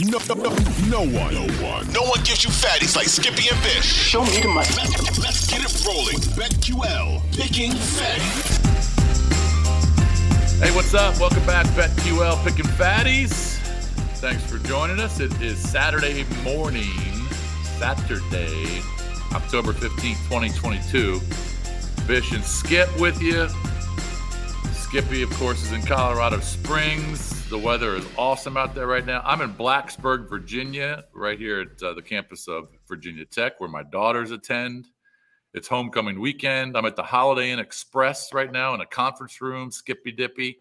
No, no, no, no one, no one, no one gives you fatties like Skippy and Bish. Show me the money. Let's, let's get it rolling. BetQL picking fatties. Hey, what's up? Welcome back, BetQL picking fatties. Thanks for joining us. It is Saturday morning, Saturday, October 15th, 2022. Bish and Skip with you. Skippy, of course, is in Colorado Springs. The weather is awesome out there right now. I'm in Blacksburg, Virginia, right here at uh, the campus of Virginia Tech, where my daughters attend. It's homecoming weekend. I'm at the Holiday Inn Express right now in a conference room, Skippy Dippy,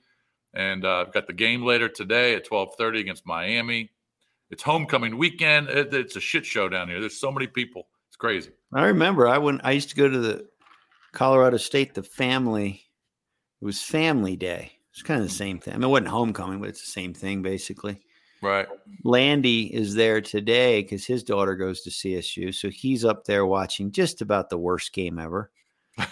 and uh, I've got the game later today at 12:30 against Miami. It's homecoming weekend. It, it's a shit show down here. There's so many people. It's crazy. I remember I went. I used to go to the Colorado State. The family. It was Family Day. It's kind of the same thing. I mean, it wasn't homecoming, but it's the same thing basically. Right. Landy is there today because his daughter goes to CSU, so he's up there watching just about the worst game ever.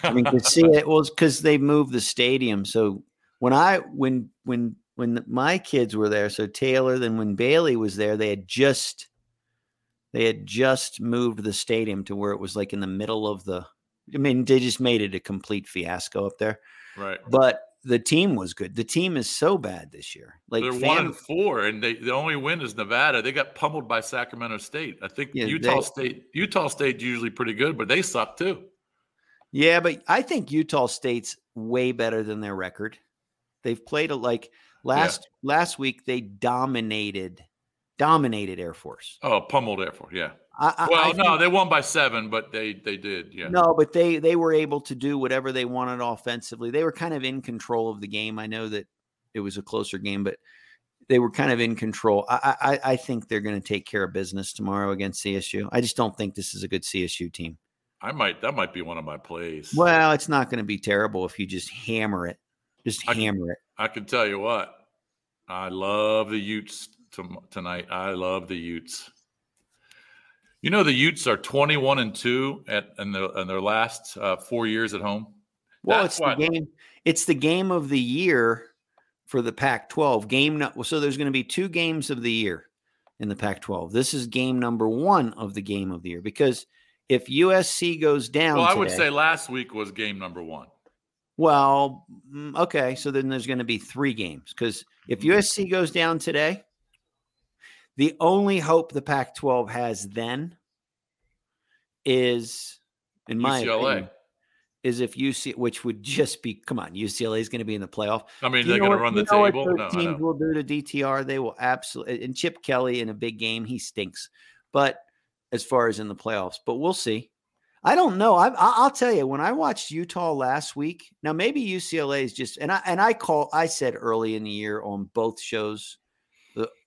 I mean, to see it was because they moved the stadium. So when I when when when my kids were there, so Taylor, then when Bailey was there, they had just they had just moved the stadium to where it was like in the middle of the. I mean, they just made it a complete fiasco up there. Right. But the team was good. The team is so bad this year. Like They're one and four, and they the only win is Nevada. They got pummeled by Sacramento State. I think Yeah, Utah they- State Utah State usually pretty good, but they suck too. Yeah, but I think Utah State's way better than their record. They've played a like last last week they dominated dominated Air Force. Oh, pummeled Air Force. Yeah. I, Well, I no, they won by seven, but they they did. Yeah. no, but they they were able to do whatever they wanted offensively. They were kind of in control of the game. I know that it was a closer game, but they were kind of in control. I I, I think they're going to take care of business tomorrow against CSU. I just don't think this is a good CSU team. I might that might be one of my plays. Well, it's not going to be terrible if you just hammer it. Just I- hammer it. I can tell you what. I love the Utes to, tonight. I love the Utes. You know the Utes are twenty-one and two at in their in their last uh, four years at home. Well, That's it's what- the game. It's the game of the year for the Pac-12 game. So there's going to be two games of the year in the Pac-12. This is game number one of the game of the year because if USC goes down, Well, I would say last week was game number one. Well, mm, okay. So then there's going to be three games because if Mm-hmm. USC goes down today, the only hope the Pac-12 has then is, in my UCLA. opinion, is if UC, which would just be, come on, UCLA is going to be in the playoff. I mean, they're going to run the table. No, teams will do to DTR. They will absolutely, and Chip Kelly in a big game, he stinks. But as far as in the playoffs, but we'll see. I don't know. I, I- I'll tell you when I watched Utah last week. Now maybe UCLA is just, and I and I call. I said early in the year on both shows,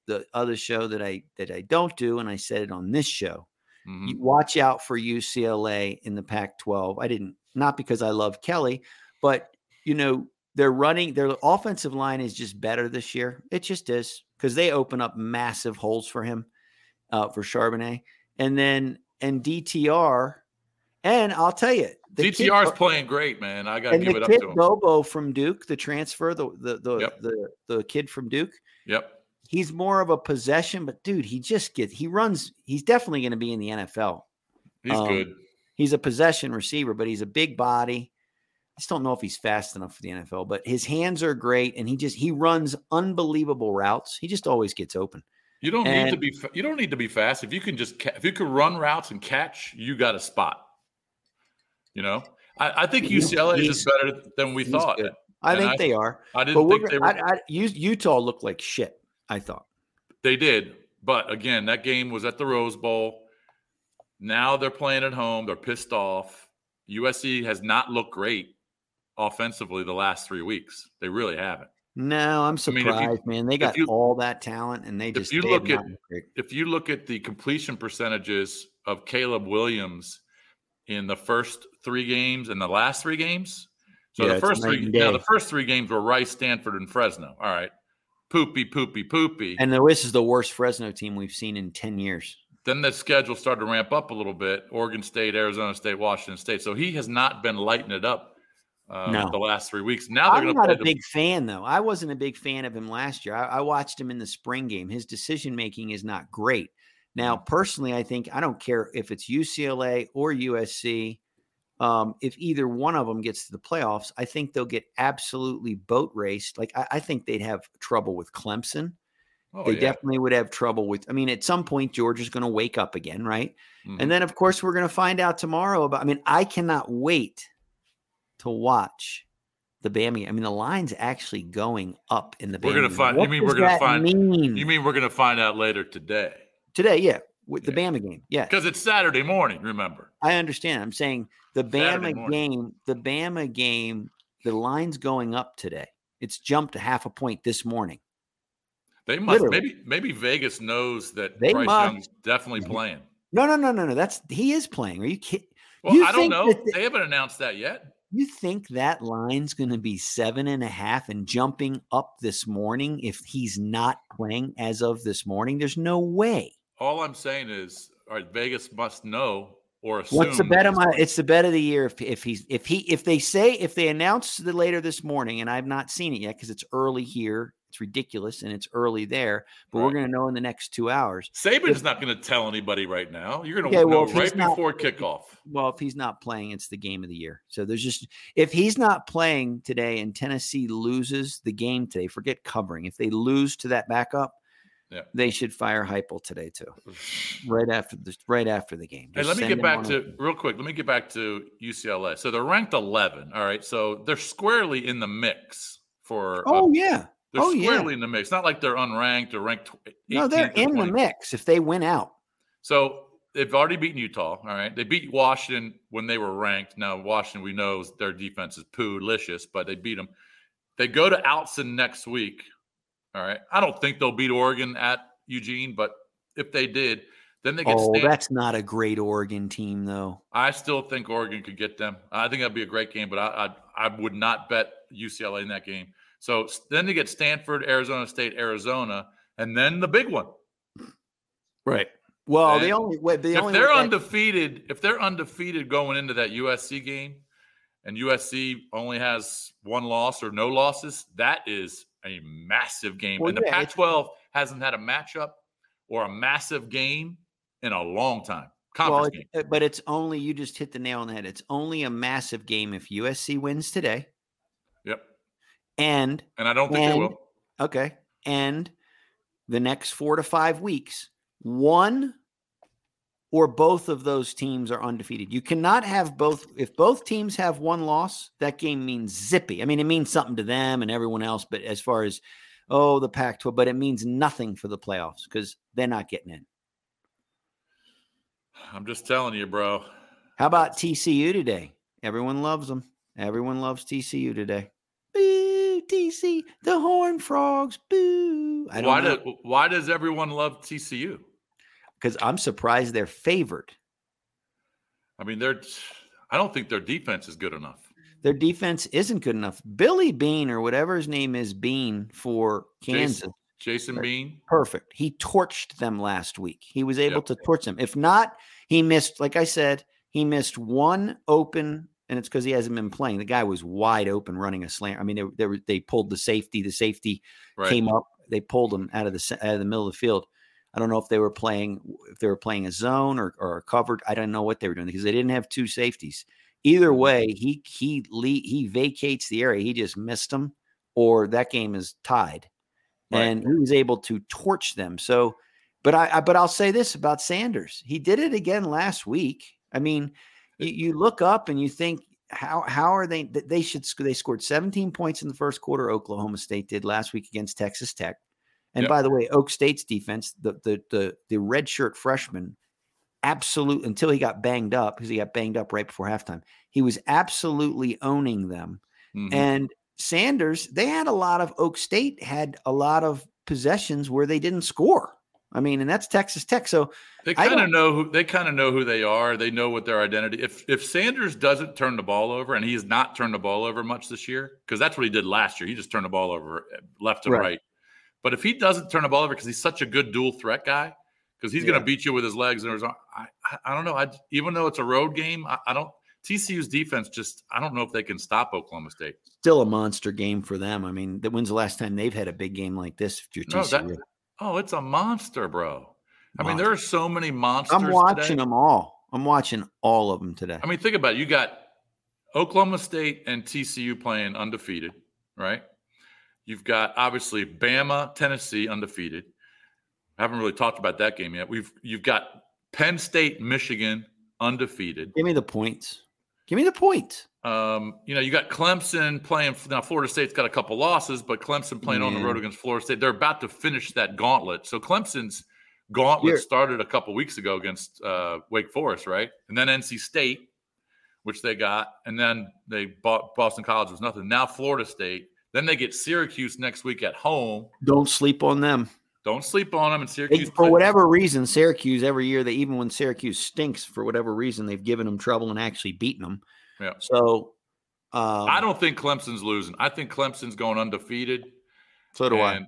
the the other show that I that I don't do, and I said it on this show. Mhm. You watch out for UCLA in the Pac-12. I didn't not because I love Kelly, but you know they're running. Their offensive line is just better this year. It just is because they open up massive holes for him, uh, for Charbonnet, and then and DTR, and I'll tell you, the DTR is playing great, man. I got to give it up to him. Bobo from Duke, the transfer, the the the, Yep. the the kid from Duke Yep. He's more of a possession, but dude, he just gets he runs. He's definitely going to be in the NFL. He's Um, good. He's a possession receiver, but he's a big body. I just don't know if he's fast enough for the NFL, but his hands are great, and he just he runs unbelievable routes. He just always gets open. You don't need to be. You don't need to be fast. If you can just, if you can run routes and catch, you got a spot. You know, I, I think UCLA is just better than we thought. good. I And think I- they are. I didn't we're think they were. I, I, Utah looked like shit. I thought. They did, But again, that game was at the Rose Bowl. Now they're playing at home. They're pissed off. USC has not looked great offensively the last three weeks. They really haven't. No, I'm I mean, surprised, you- man. They got you- all that talent, and they if just you look at- not been great. If you look at the completion percentages of Caleb Williams in the first three games and the last three games, so Yeah, the first three now the first three games were Rice, Stanford, and Fresno. All right, poopy, poopy, poopy. and this is the worst Fresno team we've seen in ten years. then the schedule started to ramp up a little bit. Oregon State, Arizona State, Washington State. So he has not been lighting it up uh, No. the last three weeks. Now they're I'm not a big fan, though. I wasn't a big fan of him last year. I, I watched him in the spring game. His decision making is not great. Now, Mm-hmm. personally, I think I don't care if it's UCLA or USC. Um, if either one of them gets to the playoffs, I think they'll get absolutely boat raced. Like I, I think they'd have trouble with Clemson. Oh, they yeah. definitely would have trouble with. I mean, at some point, Georgia's going to wake up again, right? Mhm. And then, of course, we're going to find out tomorrow about. I mean, I cannot wait to watch the Bammy. I mean, the line's actually going up in the. We're gonna game. find- you mean we're gonna find- Mean? You mean we're going to find out later today? today? Yeah, with the Yeah. Bama game. Yeah, Because it's Saturday morning, remember. I understand. I'm saying the Bama game. The Bama game. The line's going up today. It's jumped a half a point this morning. They must Literally. maybe maybe Vegas knows that They Bryce must. Young's definitely mm-hmm. playing. No, no, no, no, no. That's he is playing. Are you kidding? Well, You I don't know. the- they haven't announced that yet. You think that line's going to be seven and a half and jumping up this morning if he's not playing as of this morning? There's no way. All I'm saying is, all right, Vegas must know or assume. What's the bet of my? It's the bet of the year if if he's if he if they say if they announce the later this morning and I've not seen it yet because it's early here. It's ridiculous and it's early there, but we're going to know in the next two hours. Saban's not going to tell anybody right now. You're going to Okay, know right not- before kickoff. Well, if he's not playing, it's the game of the year. So there's just if he's not playing today and Tennessee loses the game today, forget covering. If they lose to that backup, Yeah. they should fire Heupel today too, right after the right after the game. Hey, let me get back to real quick. Let me get back to UCLA. So they're ranked 11. All right, so they're squarely in the mix for. uh, Oh yeah, they're oh, yeah. squarely in the mix. Not like they're unranked or ranked. no, they're 18th or in the mix if they win out. So they've already beaten Utah. All right, they beat Washington when they were ranked. Now Washington, we know their defense is poo-licious, but they beat them. They go to Autzen next week. All right, I don't think they'll beat Oregon at Eugene, but if they did, then they get. Oh, Stan- that's not a great Oregon team though. I still think Oregon could get them. I think that'd be a great game, but I I, I would not bet UCLA in that game. So then they get Stanford, Arizona State, Arizona, and then the big one. Right. Well, And the only way the if only they're that- undefeated, if they're undefeated going into that USC game, and USC only has one loss or no losses, that is a massive game. Well, and the yeah, it's- Pac-12 hasn't had a matchup or a massive game in a long time. Conference well, game. it- but it's only you just hit the nail on the head. It's only a massive game if USC wins today, Yep. and And I don't think And- they will. Okay. And the next four to five weeks, one or both of those teams are undefeated. You cannot have both. If both teams have one loss, that game means zippy. I mean, it means something to them and everyone else, but as far as, oh, the Pac 12, but it means nothing for the playoffs because they're not getting in. I'm just telling you, bro. How about TCU today? Everyone loves them. Everyone loves TCU today. Boo, TC, the Horn Frogs. Boo. I don't Why know. do, why does everyone love TCU? Because I'm surprised they're favored. I mean, they're. I don't think their defense is good enough. Their defense isn't good enough. Billy Bean or whatever his name is, Bean for Kansas, Jason, Jason. Bean. perfect. He torched them last week. He was able Yep. to torch them. If not, he missed. Like I said, he missed one open, and it's because he hasn't been playing. The guy was wide open running a slant. I mean, they they, were, they pulled the safety. The safety Right. came up. They pulled him out of the out of the middle of the field. I don't know if they were playing if they were playing a zone or or covered. I don't know what they were doing because they didn't have two safeties. Either Mm-hmm. way, he he he vacates the area. He just missed them, or that game is tied, Right. and he was able to torch them. So, but I, I but I'll say this about Sanders: he did it again last week. I mean, you, you look up and you think how how are they? They should they scored 17 points in the first quarter. Oklahoma State did last week against Texas Tech. And Yep. by the way, Oak State's defense, the the the the redshirt freshman, absolute until he got banged up because he got banged up right before halftime. He was absolutely owning them. Mhm. And Sanders, they had a lot of Oak State had a lot of possessions where they didn't score. I mean, and that's Texas Tech. So They kind of know who they kind of know who they are. They know what their identity. If if Sanders doesn't turn the ball over, and he has not turned the ball over much this year, because that's what he did last year. He just turned the ball over uh, left and Right. right. But if he doesn't turn the ball over because he's such a good dual threat guy, because he's going to beat you with his legs and his arm. I, I, don't know. I even though it's a road game, I, I don't. TCU's defense just I don't know if they can stop Oklahoma State. still a monster game for them. I mean, that when's the last time they've had a big game like this? No, that, oh, it's a monster, bro. I mean, there are so many monsters. I'm watching today. them all. I'm watching all of them today. I mean, think about it. You got Oklahoma State and TCU playing undefeated, right? You've got obviously Bama, Tennessee undefeated. I haven't really talked about that game yet. We've you've got Penn State, Michigan undefeated. Give me the points. Give me the points. Um, you know, you got Clemson playing now. Florida State's got a couple losses, but Clemson playing on the road against Florida State. They're about to finish that gauntlet. So Clemson's gauntlet Here- started a couple weeks ago against uh, Wake Forest, right? And then NC State, which they got, and then they bought Boston College was nothing. Now Florida State. Then they get Syracuse next week at home. Don't sleep on them. Don't sleep on them. And They, Syracuse for play- whatever reason, Syracuse every year, they even when Syracuse stinks for whatever reason, they've given them trouble and actually beaten them. Yeah. So um, I don't think Clemson's losing. I think Clemson's going undefeated. So do I.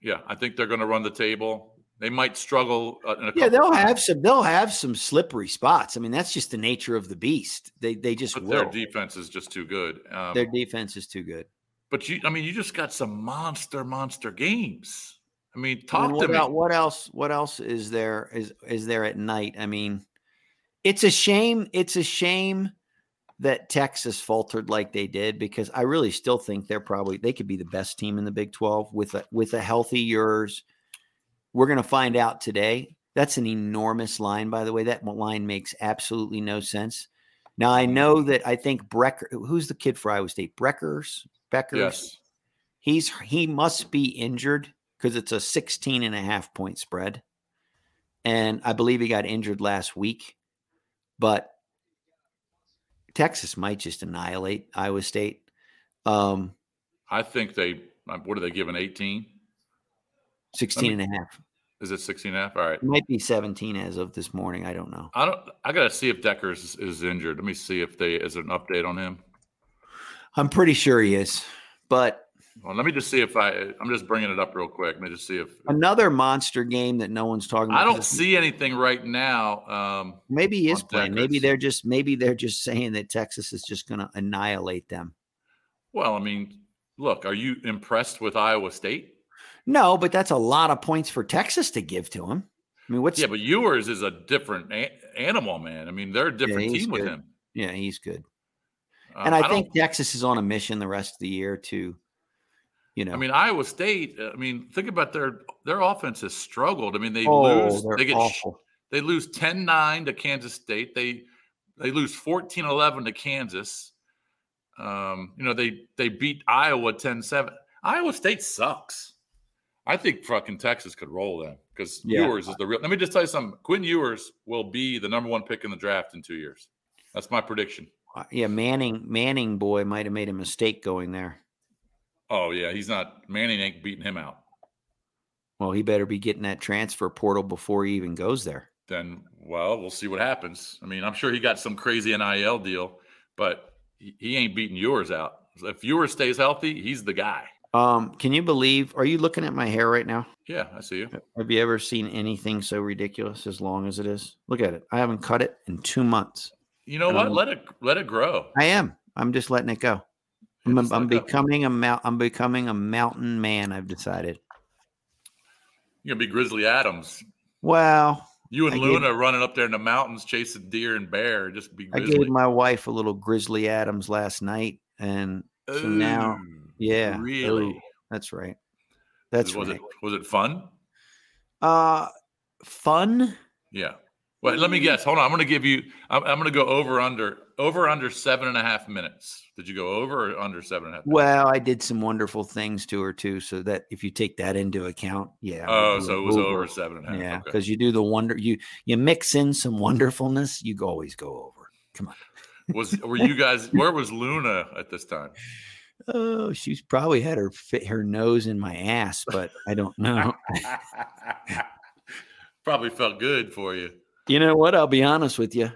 Yeah, I think they're going to run the table. They might struggle uh, in a. Yeah, they'll have some. They'll have some slippery spots. I mean, that's just the nature of the beast. They they just their defense is just too good. Um, Their defense is too good. But you, I mean, you just got some monster, monster games. I mean, talk to what, me. what else? What else is there? Is is there at night? I mean, it's a shame. It's a shame that Texas faltered like they did because I really still think they're probably they could be the best team in the Big Twelve with a with a healthy Ewers. We're going to find out today. That's an enormous line, by the way. That line makes absolutely no sense. Now I mm. know that I think Brecker, who's the kid for Iowa State, Breckers, Beckers, Yes. he's he must be injured because it's a 16 and a half point spread and i believe he got injured last week but texas might just annihilate iowa state um I think they, uh, what are they giving, 18? 16 and a half Is it 16 and a half? All right. it might be 17 as of this morning i don't know I don't, I got to see if Dekkers is, is injured. Let me see if they, is there an update on him? I'm pretty sure he is but Well, let me just see if I, I'm just bringing it up real quick. Let me just see if, another monster game that no one's talking about I don't see anything right now. Um, maybe he is playing maybe they're just maybe they're just saying that texas is just going to annihilate them well, I mean, look, are you impressed with Iowa State? no but that's a lot of points for texas to give to him i mean what's Yeah, but Ewers is a different a- animal, man. I mean, they're a different he's team with him. Yeah, he's good. And I, don't- think Texas is on a mission the rest of the year to, you know. I mean, Iowa State. uh, I mean, think about their their offense has struggled. I mean, they oh, lose. they're get awful. they lose 10-9 to Kansas State. They they lose 14-11 to Kansas. Um, you know, they they beat Iowa 10-7. Iowa State sucks. I think fucking Texas could roll them because Yeah. Ewers is the real. Let me just tell you something. Quinn Ewers will be the number one pick in the draft in two years. That's my prediction. Uh, yeah, Manning, Manning boy might have made a mistake going there. Oh yeah, he's not Manning ain't beating him out. Well, he better be getting that transfer portal before he even goes there. Then well, we'll see what happens. I mean, I'm sure he got some crazy NIL deal, but he, he ain't beating Ewers out. If Ewers stays healthy, he's the guy. Um, can you believe? Are you looking at my hair right now? Yeah, I see you. Have you ever seen anything so ridiculous as long as it is? Look at it. I haven't cut it in two months. You know what? Um, Let it let it grow. I am. I'm just letting it go. I'm, I'm let it go. becoming a mount. I'm becoming a mountain man. I've decided. You're gonna be Grizzly Adams. Well, You and I gave- Luna running up there in the mountains chasing deer and bear. Just be I gave my wife a little Grizzly Adams last night, and so now, yeah, really. ooh, that's right. That's was right. it was it fun? Uh, fun. Yeah. Well, let me guess. Hold on. I'm going to give you. I'm, I'm going to go over under over under seven and a half minutes. Did you go over or under seven and a half? Minutes? Well, I did some wonderful things to her too, so that if you take that into account, yeah. Oh, so it was over, seven and a half. Yeah, okay. because you do the wonder you you mix in some wonderfulness, you always go over. Come on. was were you guys? Where was Luna at this time? Oh, she's probably had her fit her nose in my ass, but I don't know. Probably felt good for you. You know what? I'll be honest with you.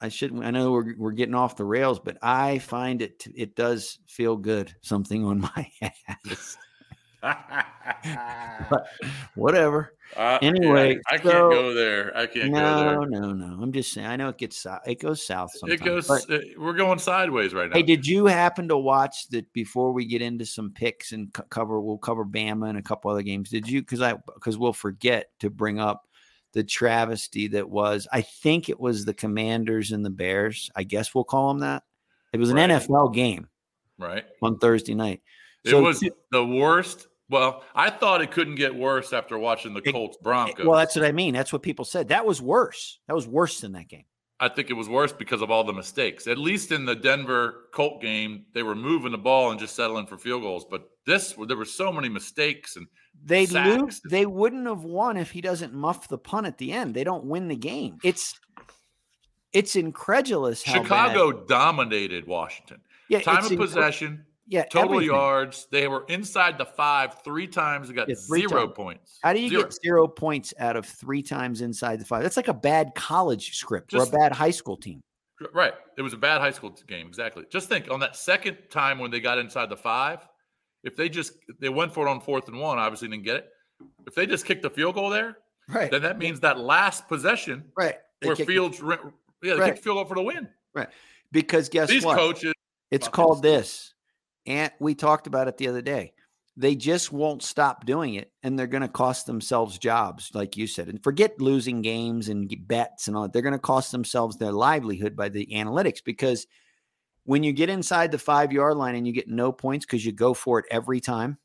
I should. I know we're we're getting off the rails, but I find it it does feel good. Something on my ass. But whatever. Uh, yeah, Anyway, I can't go there. I can't go No, there. no, no. I'm just saying. I know it gets. It goes south sometimes. It goes. but- uh, we're going sideways right now. Hey, did you happen to watch that before we get into some picks and co- cover? We'll cover Bama and a couple other games. Did you? Because I because we'll forget to bring up the travesty that was. I think it was the Commanders and the Bears. I guess we'll call them that. It was an Right. NFL game right? on Thursday night. It was the worst. Well, I thought it couldn't get worse after watching the Colts Broncos. Well, that's what I mean. That's what people said. That was worse. That was worse than that game. I think it was worse because of all the mistakes. At least in the Denver Colt game, they were moving the ball and just settling for field goals. But this, there were so many mistakes, and They lose. They wouldn't have won if he doesn't muff the punt at the end. They don't win the game. It's it's incredulous. How bad- Chicago dominated Washington. yeah, Time of possession, yeah, total everything. yards. They were inside the five three times. They got Yeah, zero times. points. How do you Zero. get zero points out of three times inside the five? That's like a bad college script Just- or a bad high school team. Right. It was a bad high school game. Exactly. Just think on that second time when they got inside the five, if they just they went for it on fourth and one, obviously didn't get it. If they just kicked the field goal there, Right. then that means that last possession right. They where Fields, re- yeah, they Right. kicked the field goal for the win. Right. Because guess These what? coaches, It's called this. And we talked about it the other day. They just won't stop doing it and they're going to cost themselves jobs, like you said. And forget losing games and bets and all that. They're going to cost themselves their livelihood by the analytics because when you get inside the five yard line and you get no points because you go for it every time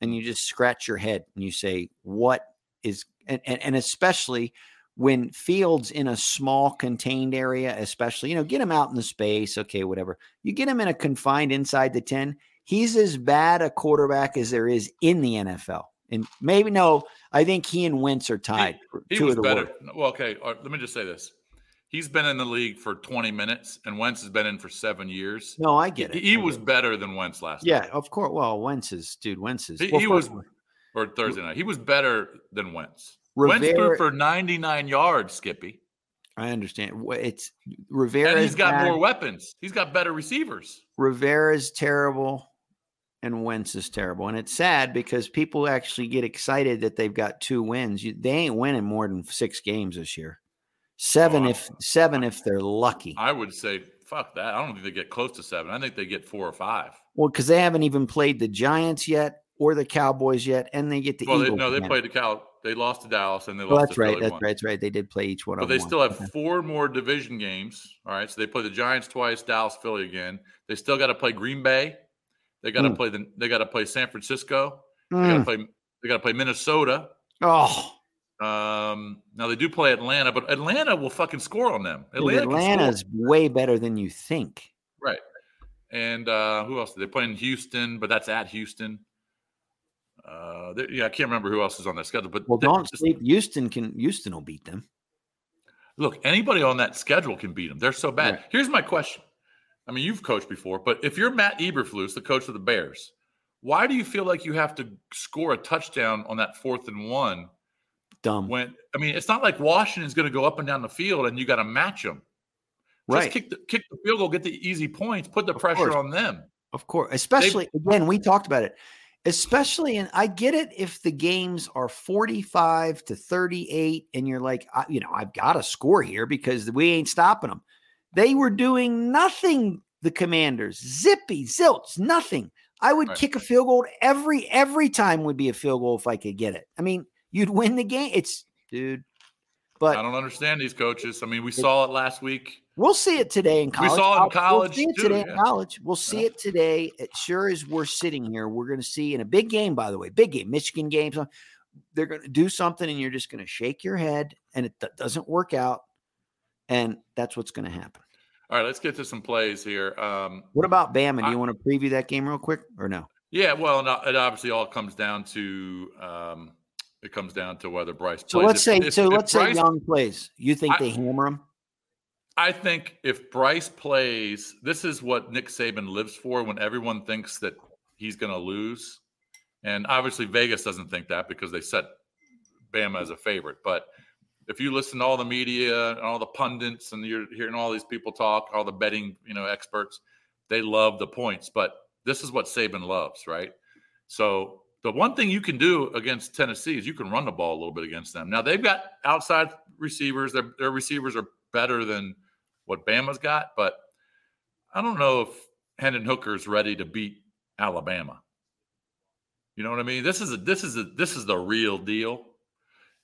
and you just scratch your head and you say, What is, and, and, and especially when Fields in a small contained area, especially, you know, get him out in the space, okay, whatever. You get him in a confined inside the 10, he's as bad a quarterback as there is in the NFL. And maybe no, I think he and Wentz are tied. he two was better. Well, okay. all right, let me just say this. He's been in the league for 20 minutes, and Wentz has been in for seven years. No, I get it. He, he was better than Wentz last night. Yeah, night. of course. Well, Wentz is, dude, Wentz is. He, well, he was, or Thursday night. He was better than Wentz. Wentz threw for 99 yards, Skippy. I understand. It's Rivera. And he's got more weapons. He's got better receivers. Rivera's terrible and Wentz is terrible. And it's sad because people actually get excited that they've got two wins. You, they ain't winning more than six games this year. Seven Oh, if seven if they're lucky. I would say, fuck that. I don't think they get close to seven. I think they get four or five. Well, because they haven't even played the Giants yet or the Cowboys yet, and they get the well, they, no, they played the Cow. They lost to Dallas and they Well, lost that's to right. Philly That's one. right. That's right. They did play each one But they them. still have four more division games. All right. So they play the Giants twice, Dallas, Philly again. They still got to play Green Bay. They got to Mm. play the. They got to play San Francisco. They got to Mm. play. They got to play Minnesota. Oh, Um, now they do play Atlanta, but Atlanta will fucking score on them. Atlanta. Atlanta's way better than you think. right. And uh, who else? They play in Houston, but that's at Houston. Uh, yeah, I can't remember who else is on that schedule. But Well, don't just- sleep. Houston can. Houston will beat them. Look, anybody on that schedule can beat them. They're so bad. Right. Here's my question. I mean, you've coached before, but if you're Matt Eberflus, the coach of the Bears, why do you feel like you have to score a touchdown on that fourth and one? Dumb. When I mean, it's not like Washington's going to go up and down the field and you got to match them. Just right. kick the kick the field goal, get the easy points, put the Of pressure course. on them. Of course, especially again, we talked about it. Especially, and I get it if the games are 45 to 38, and you're like, I, you know, I've got to score here because we ain't stopping them. They were doing nothing, the commanders, zippy, zilts, nothing. I would Right. kick a field goal every every time would be a field goal if I could get it. I mean, you'd win the game. It's dude, but I don't understand these coaches. I mean, we saw it last week. We'll see it today in college. We saw it in I'll- we'll college, see it too, today in yeah. college. We'll see it today. It sure as we're sitting here, we're going to see in a big game. By the way, big game, Michigan game. They're going to do something, and you're just going to shake your head, and it do- doesn't work out, and that's what's going to happen. All right, let's get to some plays here. Um, What about Bama? Do I- you want to preview that game real quick or no? yeah, well, it obviously all comes down to um, it comes down to whether Bryce. So plays. let's say if- so if let's say Bryce- Young plays. You think I- they hammer him? I think if Bryce plays, this is what Nick Saban lives for when everyone thinks that he's going to lose. And obviously, Vegas doesn't think that because they set Bama as a favorite. But if you listen to all the media and all the pundits and you're hearing all these people talk, all the betting, you know, experts, they love the points. But this is what Saban loves, right? So the one thing you can do against Tennessee is you can run the ball a little bit against them. Now they've got outside receivers. Their their receivers are better than what Bama's got, but I don't know if Hendon Hooker is ready to beat Alabama. You know what I mean? This is a this is a this is the real deal.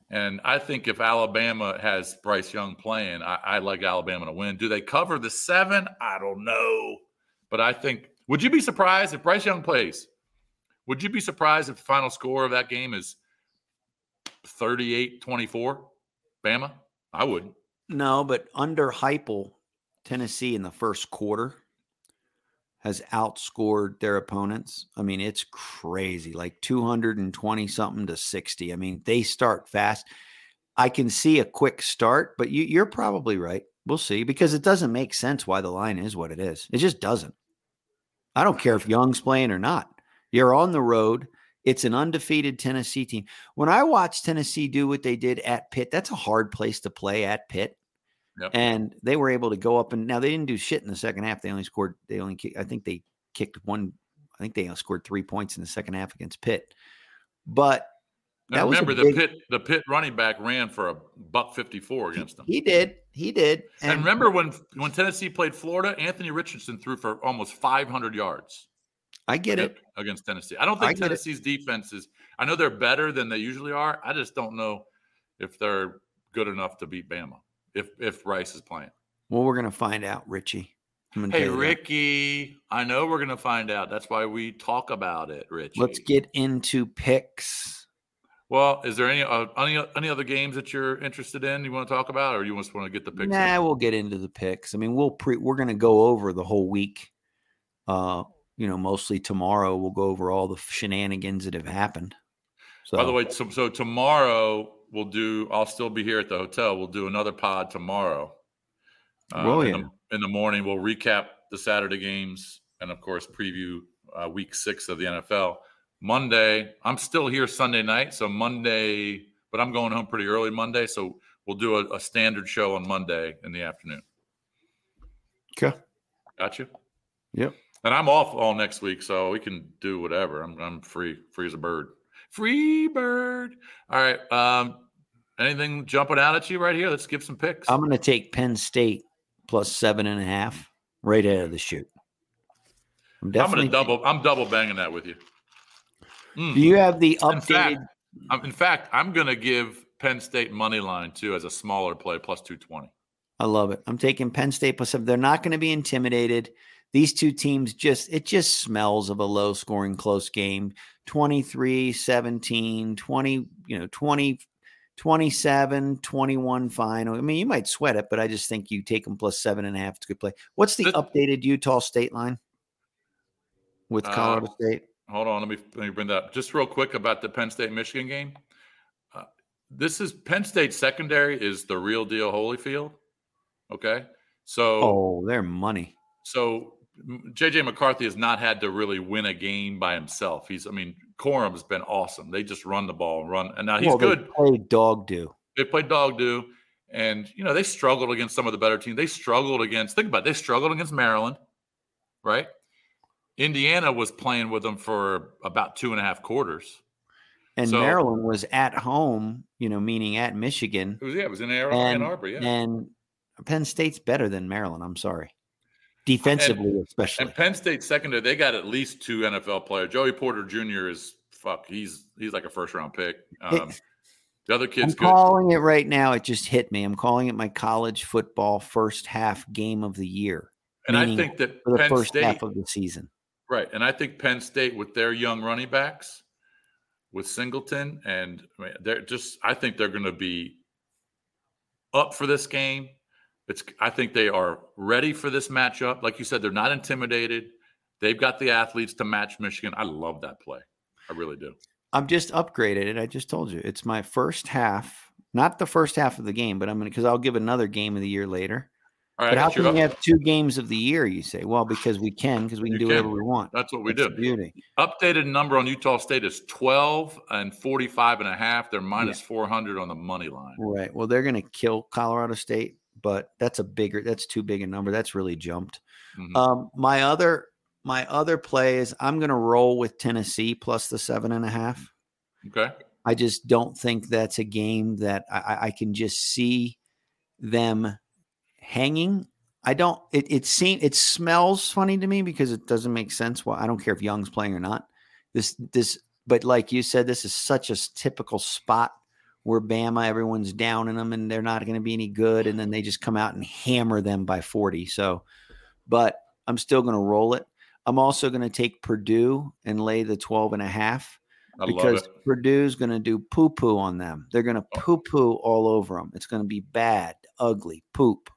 And I think if Alabama has Bryce Young playing, I, I like Alabama to win. Do they cover the seven? I don't know. But I think would you be surprised if Bryce Young plays? Would you be surprised if the final score of that game is 38-24? Bama? I wouldn't. No, but under Heupel, Tennessee in the first quarter has outscored their opponents. I mean, it's crazy, like 220 something to 60. I mean, they start fast. I can see a quick start, but you, you're probably right. We'll see because it doesn't make sense why the line is what it is. It just doesn't. I don't care if Young's playing or not. You're on the road. It's an undefeated Tennessee team. When I watched Tennessee do what they did at Pitt, that's a hard place to play at Pitt. Yep. And they were able to go up and now they didn't do shit in the second half. They only scored, they only, kick- I think they kicked one, I think they scored three points in the second half against Pitt. But And That a remember, big- the pit the pit running back ran for a buck fifty four against them. he did, he did. And remember when when Tennessee played Florida, Anthony Richardson threw for almost five hundred yards I get it. against Tennessee. I don't I think it. Tennessee's defense is. I know they're better than they usually are. I just don't know if they're good enough to beat Bama if if Bryce is playing. Well, we're going to find out, Richie. Hey tell you that. Ricky, I know we're gonna find out. That's why we talk about it, Richie. Let's get into picks. Well, is there any uh, any any other games that you're interested in? You want to talk about, or you just want to get the picks? in? Nah, we'll get into the picks. I mean, we'll pre we're gonna go over the whole week. Uh, you know, mostly tomorrow we'll go over all the shenanigans that have happened. So By the way, so, so tomorrow we'll do. I'll still be here at the hotel. We'll do another pod tomorrow. Uh, Will in, the, in the morning, we'll recap the Saturday games and, of course, preview uh, Week Six of the NFL. Monday, I'm still here Sunday night, so Monday, but I'm going home pretty early Monday, so we'll do a, a standard show on Monday in the afternoon. Okay. Got you. Yep. And I'm off all next week, so we can do whatever. I'm I'm free, free as a bird. Free bird. All right. Um, anything jumping out at you right here? Let's give some picks. I'm gonna take Penn State plus seven and a half right out of the shoot. I'm I'm definitely gonna double. I'm double banging that with you. Mm. Do you have the In updated? fact, I'm, in fact, I'm gonna give Penn State money line too as a smaller play plus two twenty. I love it. I'm taking Penn State plus seven. They're not going to be intimidated. These two teams just, it just smells of a low scoring, close game 23, 17, 20, you know, 20, 27, 21 final. I mean, you might sweat it, but I just think you take them plus seven and a half. It's a good play. What's the updated Utah State line with Uh, Colorado State? Hold on, let me let me bring that up. Just real quick about the Penn State Michigan game. Uh, this is Penn State secondary is the real deal Holyfield. Okay, so Oh, they're money. so JJ McCarthy has not had to really win a game by himself. He's I mean Corum's been awesome. They just run the ball and run, and now he's Well, they good. played dog do. They played dog do, and you know they struggled against some of the better teams. They struggled against think about it, they struggled against Maryland, right? Indiana was playing with them for about two and a half quarters. And So- Maryland was at home, you know, meaning at Michigan. It was yeah, it was in Ann Arbor, yeah. and Penn State's better than Maryland. I'm sorry, defensively especially. And Penn State secondary, they got at least two NFL players. Joey Porter Jr. is fuck. He's he's like a first round pick. Um, the other kids. I'm good. calling it right now. It just hit me. I'm calling it my college football first half game of the year And I think that for the Penn first State, half of the season. right? And I think Penn State with their young running backs, with Singleton, and I mean, they're just. I think they're going to be up for this game. It's I think they are ready for this matchup. Like you said, they're not intimidated. They've got the athletes to match Michigan. I love that play. I really do. I'm just upgraded it. I just told you it's my first half, not the first half of the game, but I'm gonna because I'll give another game of the year later. All right, but how can we have two games of the year? You say, well, because we can, because we can You do can. whatever we want. That's what we That's do. beauty. Updated number on Utah State is 12 and 45 and a half. They're minus 400 on the money line. Right. Well, they're going to kill Colorado State, but that's a bigger. That's too big a number. That's really jumped. Mhm. Um, my other, my other play is I'm going to roll with Tennessee plus the seven and a half. Okay. I just don't think that's a game that I, I- I can just see them hanging. I don't. It it seems it smells funny to me because it doesn't make sense. Well, I don't care if Young's playing or not. This this, but like you said, this is such a typical spot where Bama, everyone's down in them, and they're not going to be any good, and then they just come out and hammer them by forty. So, but I'm still going to roll it. I'm also going to take Purdue and lay the 12 and a half I because. Purdue's going to do poo poo on them. They're going to oh. poo poo all over them. It's going to be bad, ugly, poop,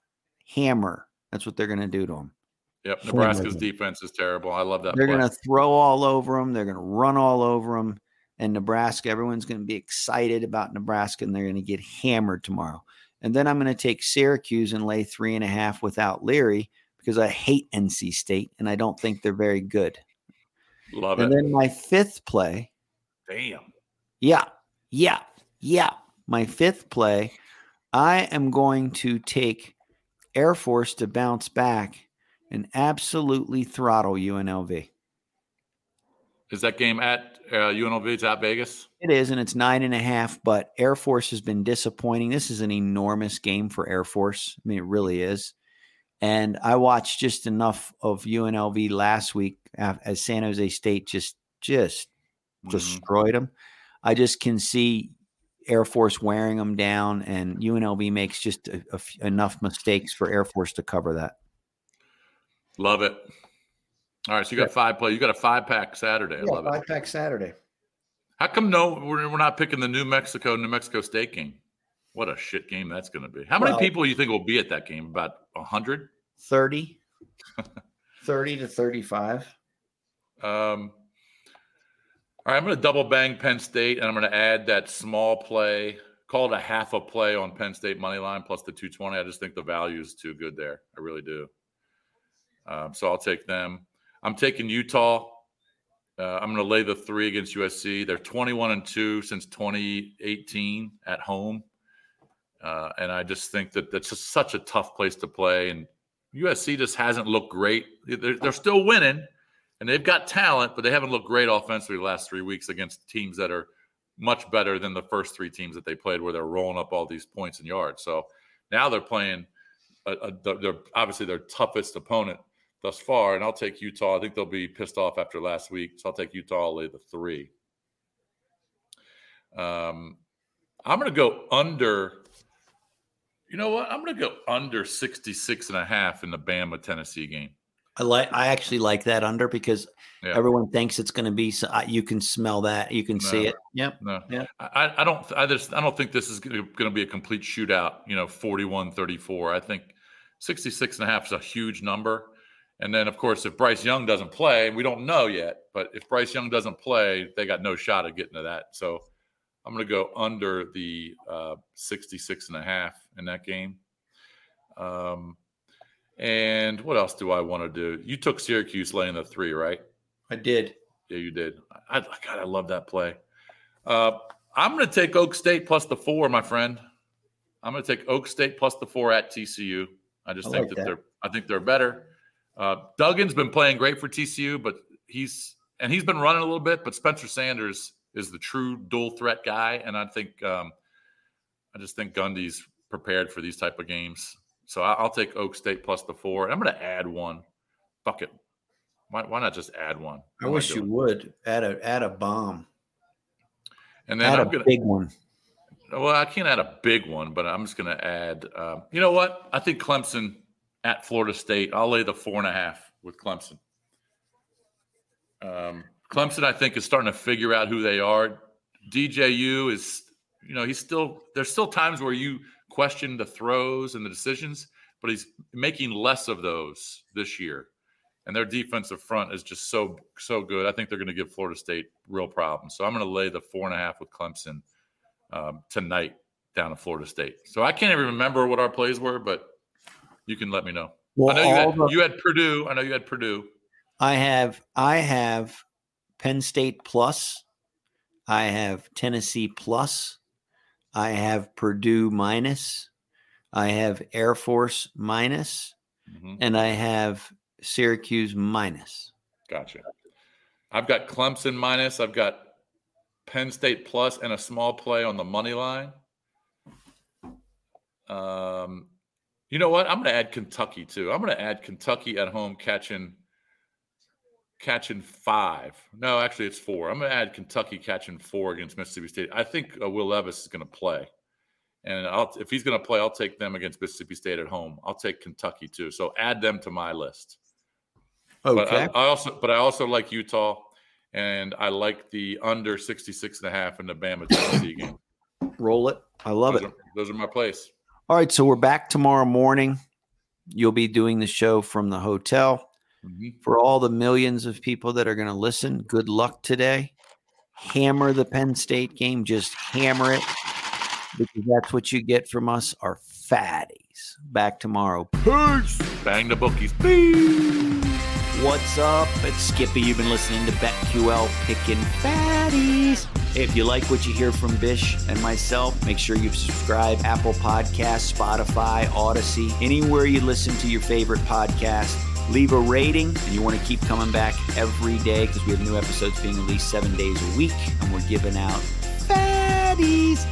hammer. That's what they're going to do to them. Yep. Nebraska's defense is terrible. I love that. They're going to throw all over them. They're going to run all over them. And Nebraska, everyone's going to be excited about Nebraska and they're going to get hammered tomorrow. And then I'm going to take Syracuse and lay three and a half without Leary because I hate NC State and I don't think they're very good. love And it. And then my fifth play Damn. Yeah. Yeah. Yeah. My fifth play, I am going to take Air Force to bounce back and absolutely throttle UNLV. Is that game at uh, UNLV? It's at Vegas. It is, and it's nine and a half, but Air Force has been disappointing. This is an enormous game for Air Force. I mean, it really is. And I watched just enough of UNLV last week as San Jose State just just Mhm. destroyed them. I just can see Air Force wearing them down, and UNLV makes just a, a f- enough mistakes for Air Force to cover that. Love it. All right, so you got five play. You got a five pack Saturday. I love it. pack Saturday. How come no? We're, we're not picking the New Mexico New Mexico State game. What a shit game that's going to be. How many Well- people you think will be at that game? About hundred. 30, 30 to 35. Um, all right, I'm going to double bang Penn State, and I'm going to add that small play. Call it a half a play on Penn State money line plus the 220. I just think the value is too good there. I really do. Um, so I'll take them. I'm taking Utah. Uh, I'm going to lay the three against USC. They're 21 and two since 2018 at home, uh, and I just think that that's just such a tough place to play. And USC just hasn't looked great. They're, they're still winning, and they've got talent, but they haven't looked great offensively the last three weeks against teams that are much better than the first three teams that they played, where they're rolling up all these points and yards. So now they're playing. A, a, they're obviously their toughest opponent thus far, and I'll take Utah. I think they'll be pissed off after last week, so I'll take Utah. I'll lay the three. Um, I'm going to go under. You know what? I'm going to go under 66 and a half in the Bama Tennessee game. I like. I actually like that under because Yeah. everyone thinks it's going to be. So I- you can smell that. You can see it. Yep. No, Yeah. I, I don't. I just I don't think this is going to be a complete shootout. You know, 41-34. I think 66 and a half is a huge number. And then, of course, if Bryce Young doesn't play, we don't know yet. But if Bryce Young doesn't play, they got no shot at getting to that. So I'm going to go under the uh, 66 and a half in that game. Um, and what else do I want to do? You took Syracuse laying the three, right? I did. Yeah, you did. I, God, I love that play. Uh, I'm going to take Oak State plus the four, my friend. I'm going to take Oak State plus the four at TCU. I just I think like that, that. they're. I think they're better. Uh, Duggan's been playing great for TCU, but he's and he's been running a little bit. But Spencer Sanders is the true dual threat guy, and I think um, I just think Gundy's prepared for these type of games. So I, I'll take Oak State plus the four. And I'm going to add one. Fuck it. Why, why not just add one? I What wish you would add a add a bomb. And then Add I'm a gonna. big one. Well, I can't add a big one, but I'm just gonna add. Um, you know what? I think Clemson at Florida State. I'll lay the four and a half with Clemson. Um, Clemson, I think, is starting to figure out who they are. DJU is, you know, he's still. There's still times where you question the throws and the decisions, but he's making less of those this year. And their defensive front is just so so good. I think they're going to give Florida State real problems. So I'm going to lay the four and a half with Clemson um, tonight down at Florida State. So I can't even remember what our plays were, but you can let me know. Well, I know you had, the, you had Purdue. I know you had Purdue. I have I have Penn State plus. I have Tennessee plus. I have Purdue minus. I have Air Force minus, mm-hmm. and I have Syracuse minus. Gotcha. I've got Clemson minus. I've got Penn State plus and a small play on the money line. Um, you know what? I'm going to add Kentucky too. I'm going to add Kentucky at home catching catching five. No, actually, it's four. I'm going to add Kentucky catching four against Mississippi State. I think uh, Will Levis is going to play, and I'll, if he's going to play, I'll take them against Mississippi State at home. I'll take Kentucky too. So add them to my list. Okay. But I, I also, but I also like Utah, and I like the under 66 and a half in the Bama Tennessee game. Roll it. I love those it. Are, those are my plays. All right, so we're back tomorrow morning. You'll be doing the show from the hotel. Mm-hmm. For all the millions of people that are going to listen, good luck today. Hammer the Penn State game, just hammer it because that's what you get from us, our fatties. Back tomorrow. Peace. Bang the bookies. Peace. What's up? It's Skippy. You've been listening to BetQL Picking Fatties. If you like what you hear from Bish and myself, make sure you subscribe Apple Podcasts, Spotify, Audacy, anywhere you listen to your favorite podcast. Leave a rating, and you want to keep coming back every day because we have new episodes being released seven days a week, and we're giving out fatties